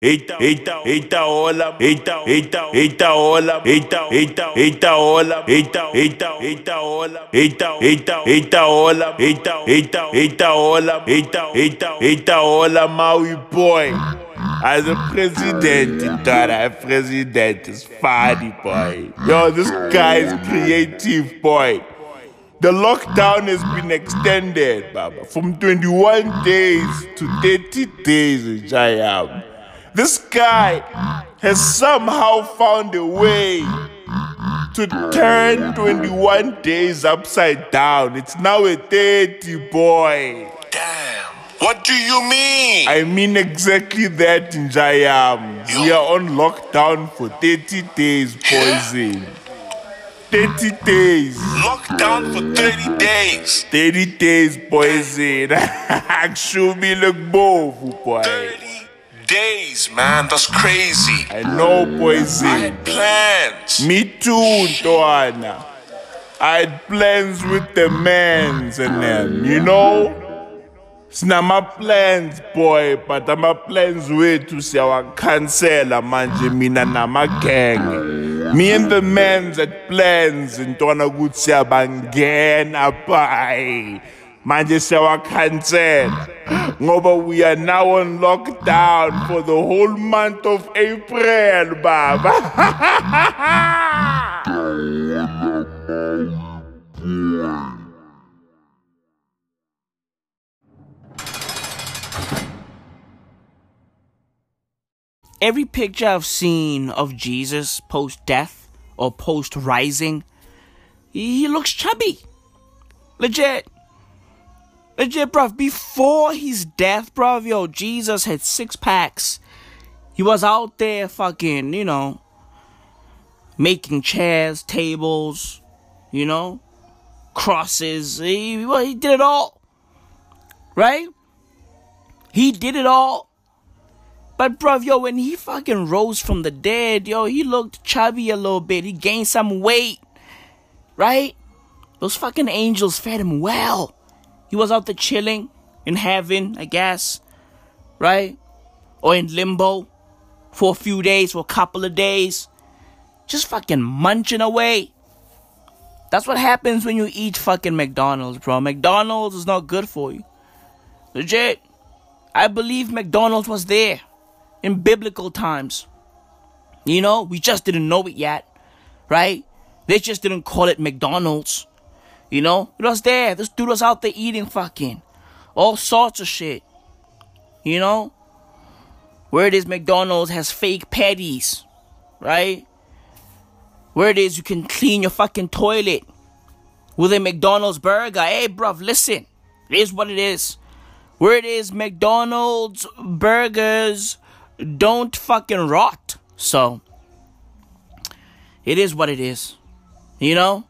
Eita, eita, eita, ola, eita, eita, eita, ola, eita, eita, eita, ola, eita, eita, eita, ola, eita, eita, eita, ola, eita, eita, eita, ola, eita, eita, eita, ola, Maui boy. As a president, thought I president is funny, boy. Yo, this guy is creative, boy. The lockdown has been extended, Baba, from 21 days to 30 days in Jayam. This guy has somehow found a way to turn 21 days upside down. It's now a 30, boy. Damn. What do you mean? I mean exactly that in Jayam. We are on lockdown for 30 days, poison. 30 days. Lockdown for 30 days. 30 days, poison. Show me look both, boy. 30 days, man. That's crazy. I know, I poison. had plans. Me too, Toana. I had plans with the mans and them, you know? It's not my plans boy, but ama plans wethu siyawakhansela manje mina nama-gang. Me and the mans had plans ntwana ukuthi siyabangena bye. Manje siyawakhansela ngoba we are now on lockdown for the whole month of April, baba. every picture I've seen of Jesus post death or post rising, he looks chubby. Legit. Legit, bruv. Before his death, bruv, yo, Jesus had six packs. He was out there fucking, you know, making chairs, tables, you know, crosses. He, well, he did it all. Right? He did it all. But bruv, yo, when he fucking rose from the dead, yo, he looked chubby a little bit. He gained some weight. Right? Those fucking angels fed him well. He was out there chilling in heaven, I guess. Right? Or in limbo for a few days, for a couple of days. Just fucking munching away. That's what happens when you eat fucking McDonald's, bro. McDonald's is not good for you. Legit. I believe McDonald's was there in biblical times. You know, we just didn't know it yet, right? They just didn't call it McDonald's. You know, it was there. This dude was out there eating fucking all sorts of shit. You know, where it is McDonald's has fake patties, right? Where it is you can clean your fucking toilet with a McDonald's burger. Hey, bruv, listen, it is what it is. Where it is McDonald's burgers don't fucking rot. So, it is what it is. You know?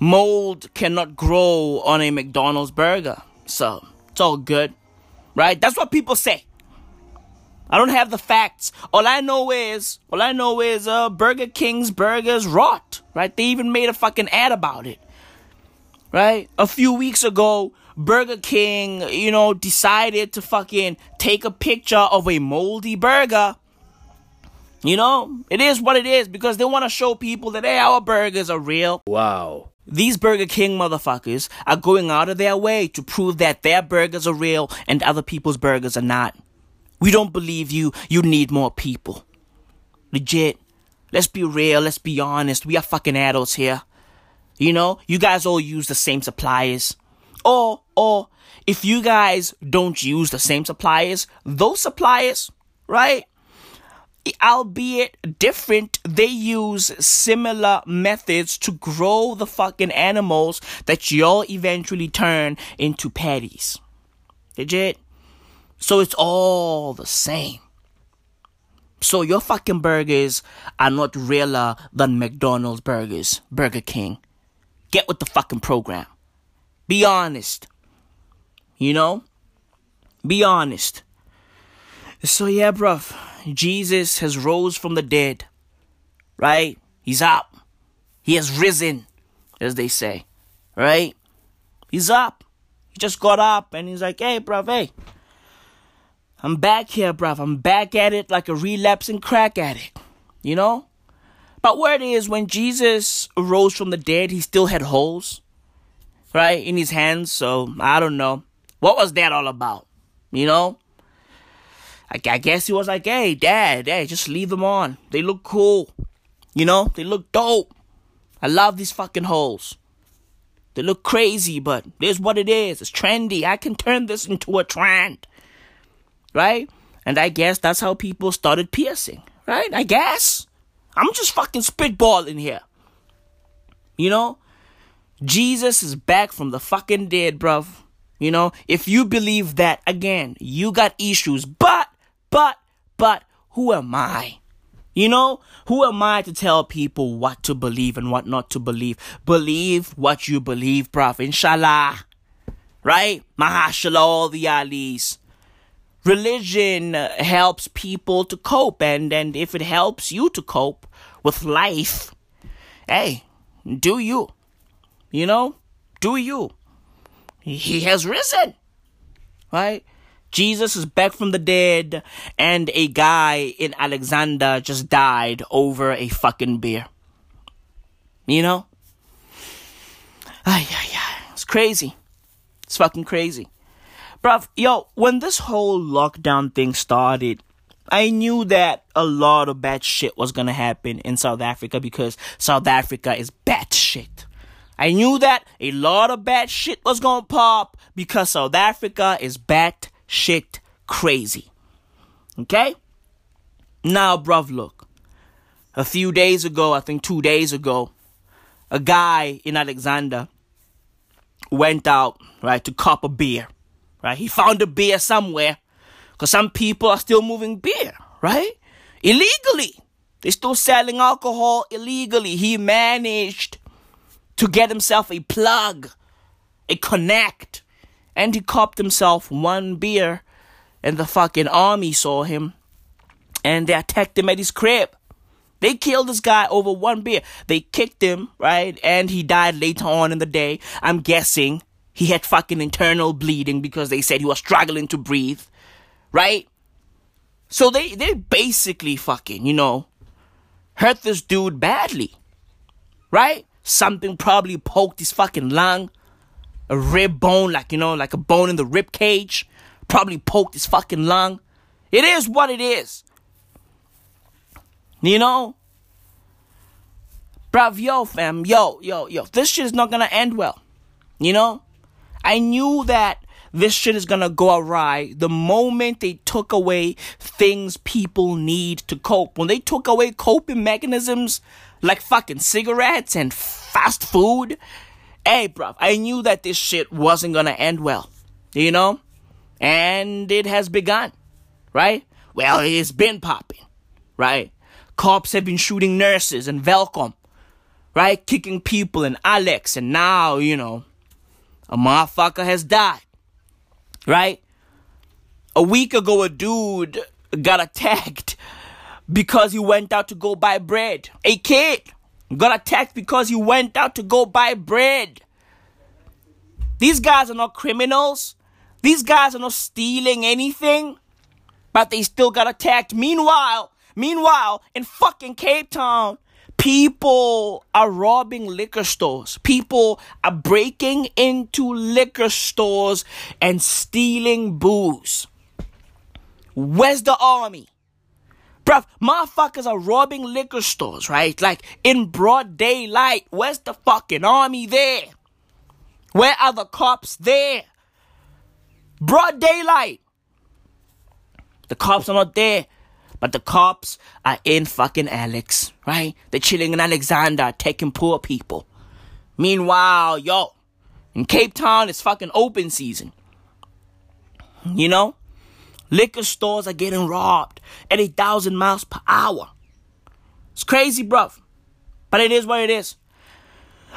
Mold cannot grow on a McDonald's burger. So, it's all good. Right? That's what people say. I don't have the facts. All I know is, all I know is, uh, Burger King's burgers rot. Right? They even made a fucking ad about it. Right? A few weeks ago, Burger King, you know, decided to fucking take a picture of a moldy burger. You know, it is what it is because they want to show people that, hey, our burgers are real. Wow. These Burger King motherfuckers are going out of their way to prove that their burgers are real and other people's burgers are not. We don't believe you. You need more people. Legit. Let's be real. Let's be honest. We are fucking adults here. You know, you guys all use the same suppliers. Or, or, if you guys don't use the same suppliers, those suppliers, right? Albeit different, they use similar methods to grow the fucking animals that y'all eventually turn into patties. Legit. So it's all the same. So your fucking burgers are not realer than McDonald's burgers, Burger King. Get with the fucking program. Be honest. You know? Be honest. So yeah, bruv. Jesus has rose from the dead. Right? He's up. He has risen, as they say. Right? He's up. He just got up and he's like, hey, bruv, hey. I'm back here, bruv. I'm back at it like a relapsing crack addict. You know? But word it is, when Jesus rose from the dead, he still had holes, right, in his hands. So I don't know. What was that all about? You know? I, I guess he was like, hey, dad, hey, just leave them on. They look cool. You know? They look dope. I love these fucking holes. They look crazy, but there's what it is. It's trendy. I can turn this into a trend. Right? And I guess that's how people started piercing. Right? I guess. I'm just fucking spitballing here. You know? Jesus is back from the fucking dead, bruv. You know? If you believe that, again, you got issues. But, but, but, who am I? You know, who am I to tell people what to believe and what not to believe? Believe what you believe, bruv. Inshallah. Right? Mahashallah, all the Alis. Religion uh, helps people to cope, and, and if it helps you to cope with life, hey, do you. You know? Do you. He has risen. Right? Jesus is back from the dead, and a guy in Alexandra just died over a fucking beer. You know? Ay, ay, ay. It's crazy. It's fucking crazy. Bruv, yo, when this whole lockdown thing started, I knew that a lot of bad shit was gonna happen in South Africa because South Africa is bad shit. I knew that a lot of bad shit was gonna pop because South Africa is bad shit crazy. Okay? Now, bruv, look. A few days ago, I think two days ago, a guy in Alexandra went out, right, to cop a beer. Right? He found a beer somewhere. Because some people are still moving beer, right? Illegally. They're still selling alcohol illegally. He managed to get himself a plug, a connect, and he copped himself one beer, and the fucking army saw him, and they attacked him at his crib. They killed this guy over one beer. They kicked him, right? And he died later on in the day. I'm guessing he had fucking internal bleeding because they said he was struggling to breathe, right? So they, they basically fucking, you know, hurt this dude badly, right? Something probably poked his fucking lung a rib bone, like, you know, like a bone in the rib cage. Probably poked his fucking lung. It is what it is. You know? Bruv, yo, fam, yo, yo, yo, this shit is not gonna end well. You know? I knew that this shit is gonna go awry the moment they took away things people need to cope. When they took away coping mechanisms like fucking cigarettes and fast food hey, bruv, I knew that this shit wasn't gonna end well, you know? And it has begun, right? Well, it's been popping, right? Cops have been shooting nurses and Welkom, right? Kicking people and Alex, and now, you know, a motherfucker has died, right? A week ago, a dude got attacked because he went out to go buy bread. A kid got attacked because he went out to go buy bread. These guys are not criminals. These guys are not stealing anything, but they still got attacked. Meanwhile, meanwhile, in fucking Cape Town, people are robbing liquor stores. People are breaking into liquor stores and stealing booze. Where's the army? Bruv, motherfuckers are robbing liquor stores, right? Like in broad daylight. Where's the fucking army there? Where are the cops there? Broad daylight. The cops are not there. But the cops are in fucking Alex, right? They're chilling in Alexandra, taking poor people. Meanwhile, yo, in Cape Town, it's fucking open season. You know? Liquor stores are getting robbed at a thousand miles per hour. It's crazy, bruv. But it is what it is.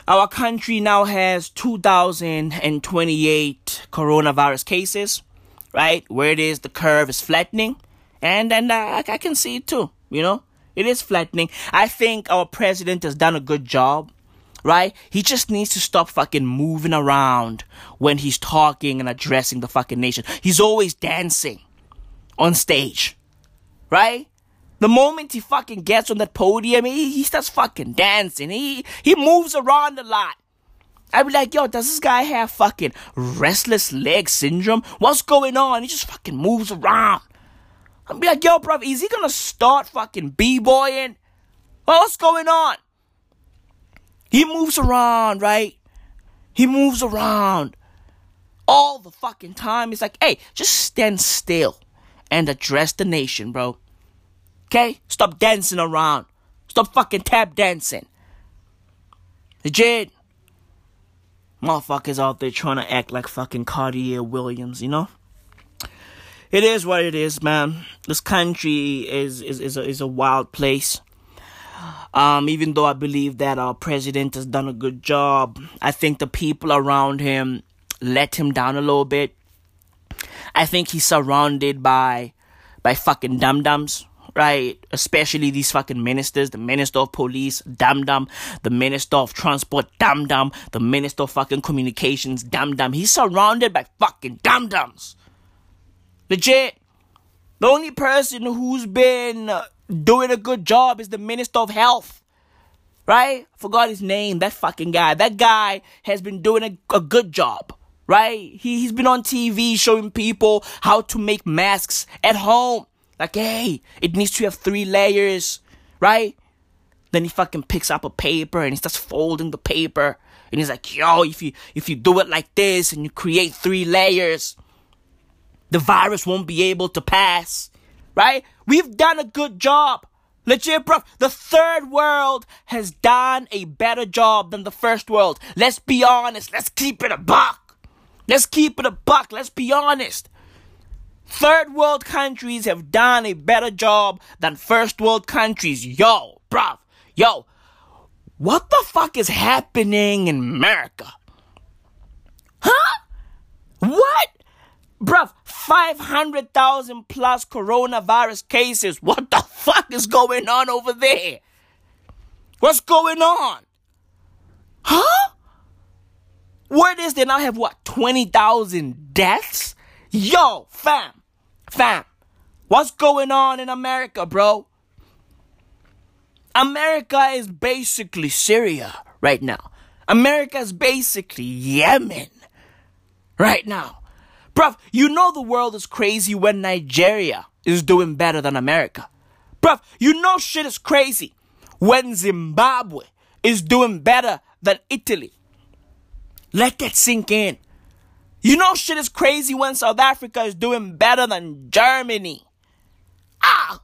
Our country now has 2,028 coronavirus cases, right? Where it is, the curve is flattening. And, and uh, I can see it too, you know? It is flattening. I think our president has done a good job, right? He just needs to stop fucking moving around when he's talking and addressing the fucking nation. He's always dancing on stage. Right? The moment he fucking gets on that podium, he, he starts fucking dancing. He he moves around a lot. I'd be like, yo, does this guy have fucking restless leg syndrome? What's going on? He just fucking moves around. I'd be like, yo, bro, is he gonna start fucking b-boying? What's going on? He moves around, right? He moves around all the fucking time. He's like, hey, just stand still and address the nation, bro. Okay? Stop dancing around. Stop fucking tap dancing. Legit. Motherfuckers out there trying to act like fucking Cartier Williams, you know? It is what it is, man. This country is is is a, is a wild place. Um, even though I believe that our president has done a good job, I think the people around him let him down a little bit. I think he's surrounded by by fucking dum dums right? Especially these fucking ministers, the minister of police, dum dum, the minister of transport, dum dum, the minister of fucking communications, dum dum. He's surrounded by fucking dum dums. Legit. The only person who's been doing a good job is the minister of health. Right? Forgot his name. That fucking guy. That guy has been doing a, a good job right? He, he's been on TV showing people how to make masks at home. Like, hey, it needs to have three layers, right? Then he fucking picks up a paper and he starts folding the paper. And he's like, yo, if you if you do it like this and you create three layers, the virus won't be able to pass. Right? We've done a good job. Legit, bro. The third world has done a better job than the first world. Let's be honest. Let's keep it a buck. Let's keep it a buck. Let's be honest. Third world countries have done a better job than first world countries. Yo, bruv, yo, what the fuck is happening in America? Huh? What? Bruv, 500,000 plus coronavirus cases. What the fuck is going on over there? What's going on? Huh? Word is they now have what, 20,000 deaths? Yo, fam, Fam, what's going on in America, bro? America is basically Syria right now. America is basically Yemen right now. Bruv, you know the world is crazy when Nigeria is doing better than America. Bruv, you know shit is crazy when Zimbabwe is doing better than Italy. Let that sink in. You know shit is crazy when South Africa is doing better than Germany. Ah!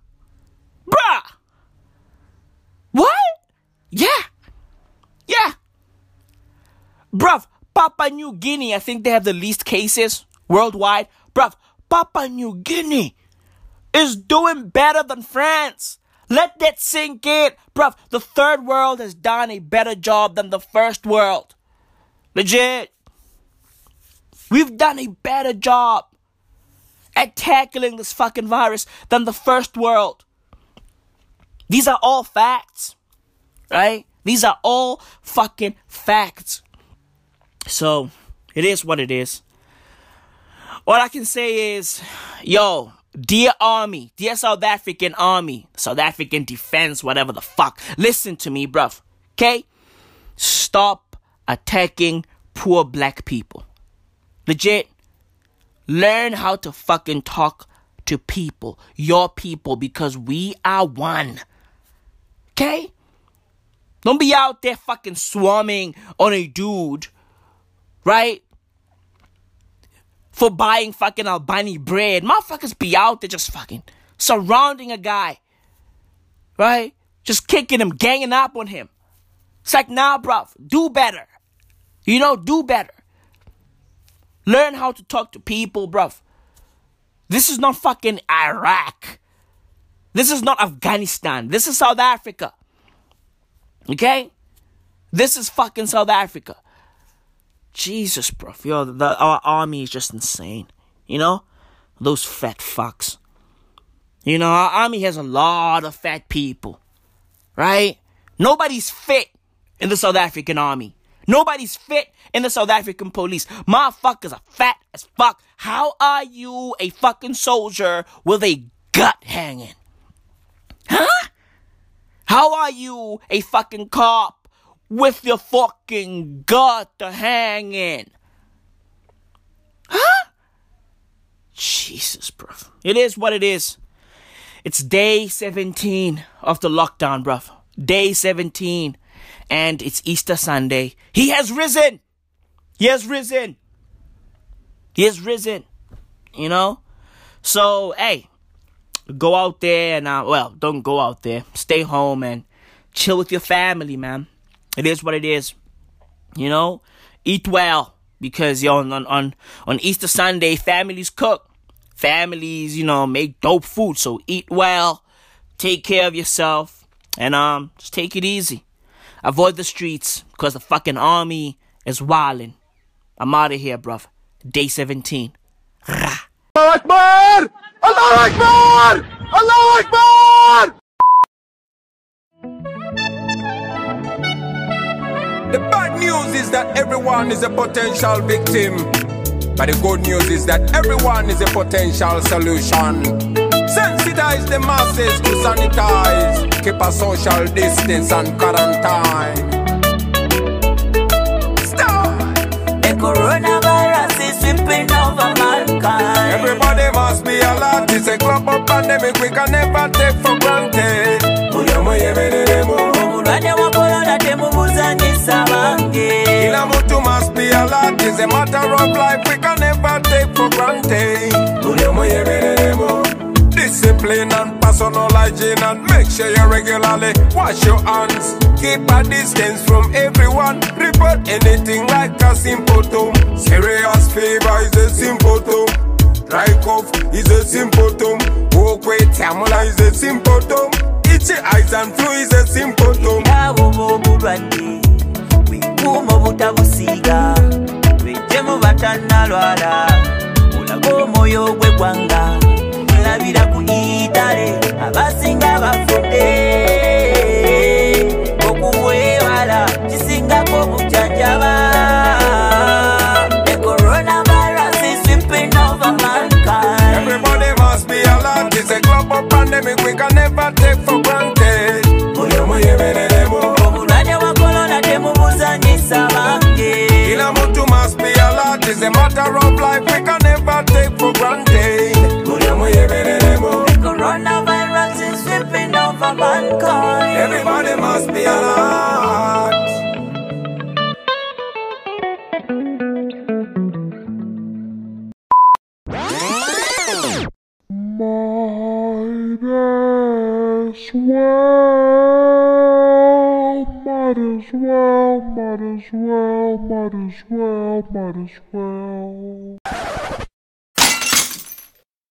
Bruh! What? Yeah. Yeah. Bruv, Papua New Guinea, I think they have the least cases worldwide. Bruv, Papua New Guinea is doing better than France. Let that sink in. Bruv, the third world has done a better job than the first world. Legit. We've done a better job at tackling this fucking virus than the first world. These are all facts, right? These are all fucking facts. So, it is what it is. What I can say is, yo, dear army, dear South African army, South African defense, whatever the fuck, listen to me, bruv. Okay? Stop attacking poor black people. Legit. Learn how to fucking talk to people, your people, because we are one. Okay? Don't be out there fucking swarming on a dude, right? For buying fucking Albany bread. Motherfuckers be out there just fucking surrounding a guy, right? Just kicking him, ganging up on him. It's like, nah, bruv, do better. You know, do better. Learn how to talk to people, bruv. This is not fucking Iraq. This is not Afghanistan. This is South Africa. Okay? This is fucking South Africa. Jesus, bro. Yo, the, our army is just insane. You know? Those fat fucks. You know, our army has a lot of fat people. Right? Nobody's fit in the South African army. Nobody's fit in the South African police. Motherfuckers are fat as fuck. How are you a fucking soldier with a gut hanging? Huh? How are you a fucking cop with your fucking gut hanging? Huh? Jesus, bro. It is what it is. It's day 17 of the lockdown, bro. Day 17. And it's Easter Sunday. He has risen. He has risen. He has risen. You know? So, hey, go out there and, uh, well, don't go out there. Stay home and chill with your family, man. It is what it is. You know? Eat well because yo, on on on Easter Sunday, families cook, families you know make dope food. So eat well, take care of yourself, and um just take it easy. Avoid the streets because the fucking army is wildin'. I'm out of here, bruv. Day 17. Rah. Allah Akbar! Allah Akbar! Allah Akbar! The bad news is that everyone is a potential victim. But the good news is that everyone is a potential solution. Sensitize the masses to sanitize, keep a social distance and quarantine. Stop! The coronavirus is sweeping over mankind. Everybody must be alert. It's a global pandemic we can never take for granted. Obulwadde bwa korona temubuzanyisa bange. Kila mtu must be alert. It's a matter of life we can never take for granted. Discipline and personal hygiene and make sure you regularly wash your hands. Keep a distance from everyone. Report anything like a symptom. Serious fever is a symptom. Dry cough is a symptom. Okwe tamula is a symptom. Itchy eyes and flu is a symptom. Bwekuuma obutabusiiga bejjemu batannalwala olaga omwoyo gw'eggwanga global pandemic we can never take for granted. obulwadde bwa korona temubuzanyisa bange Kila mtu must be alert. It's a matter of life we can never take for granted. coronavirus is sweeping over mankind Everybody must be alert. Might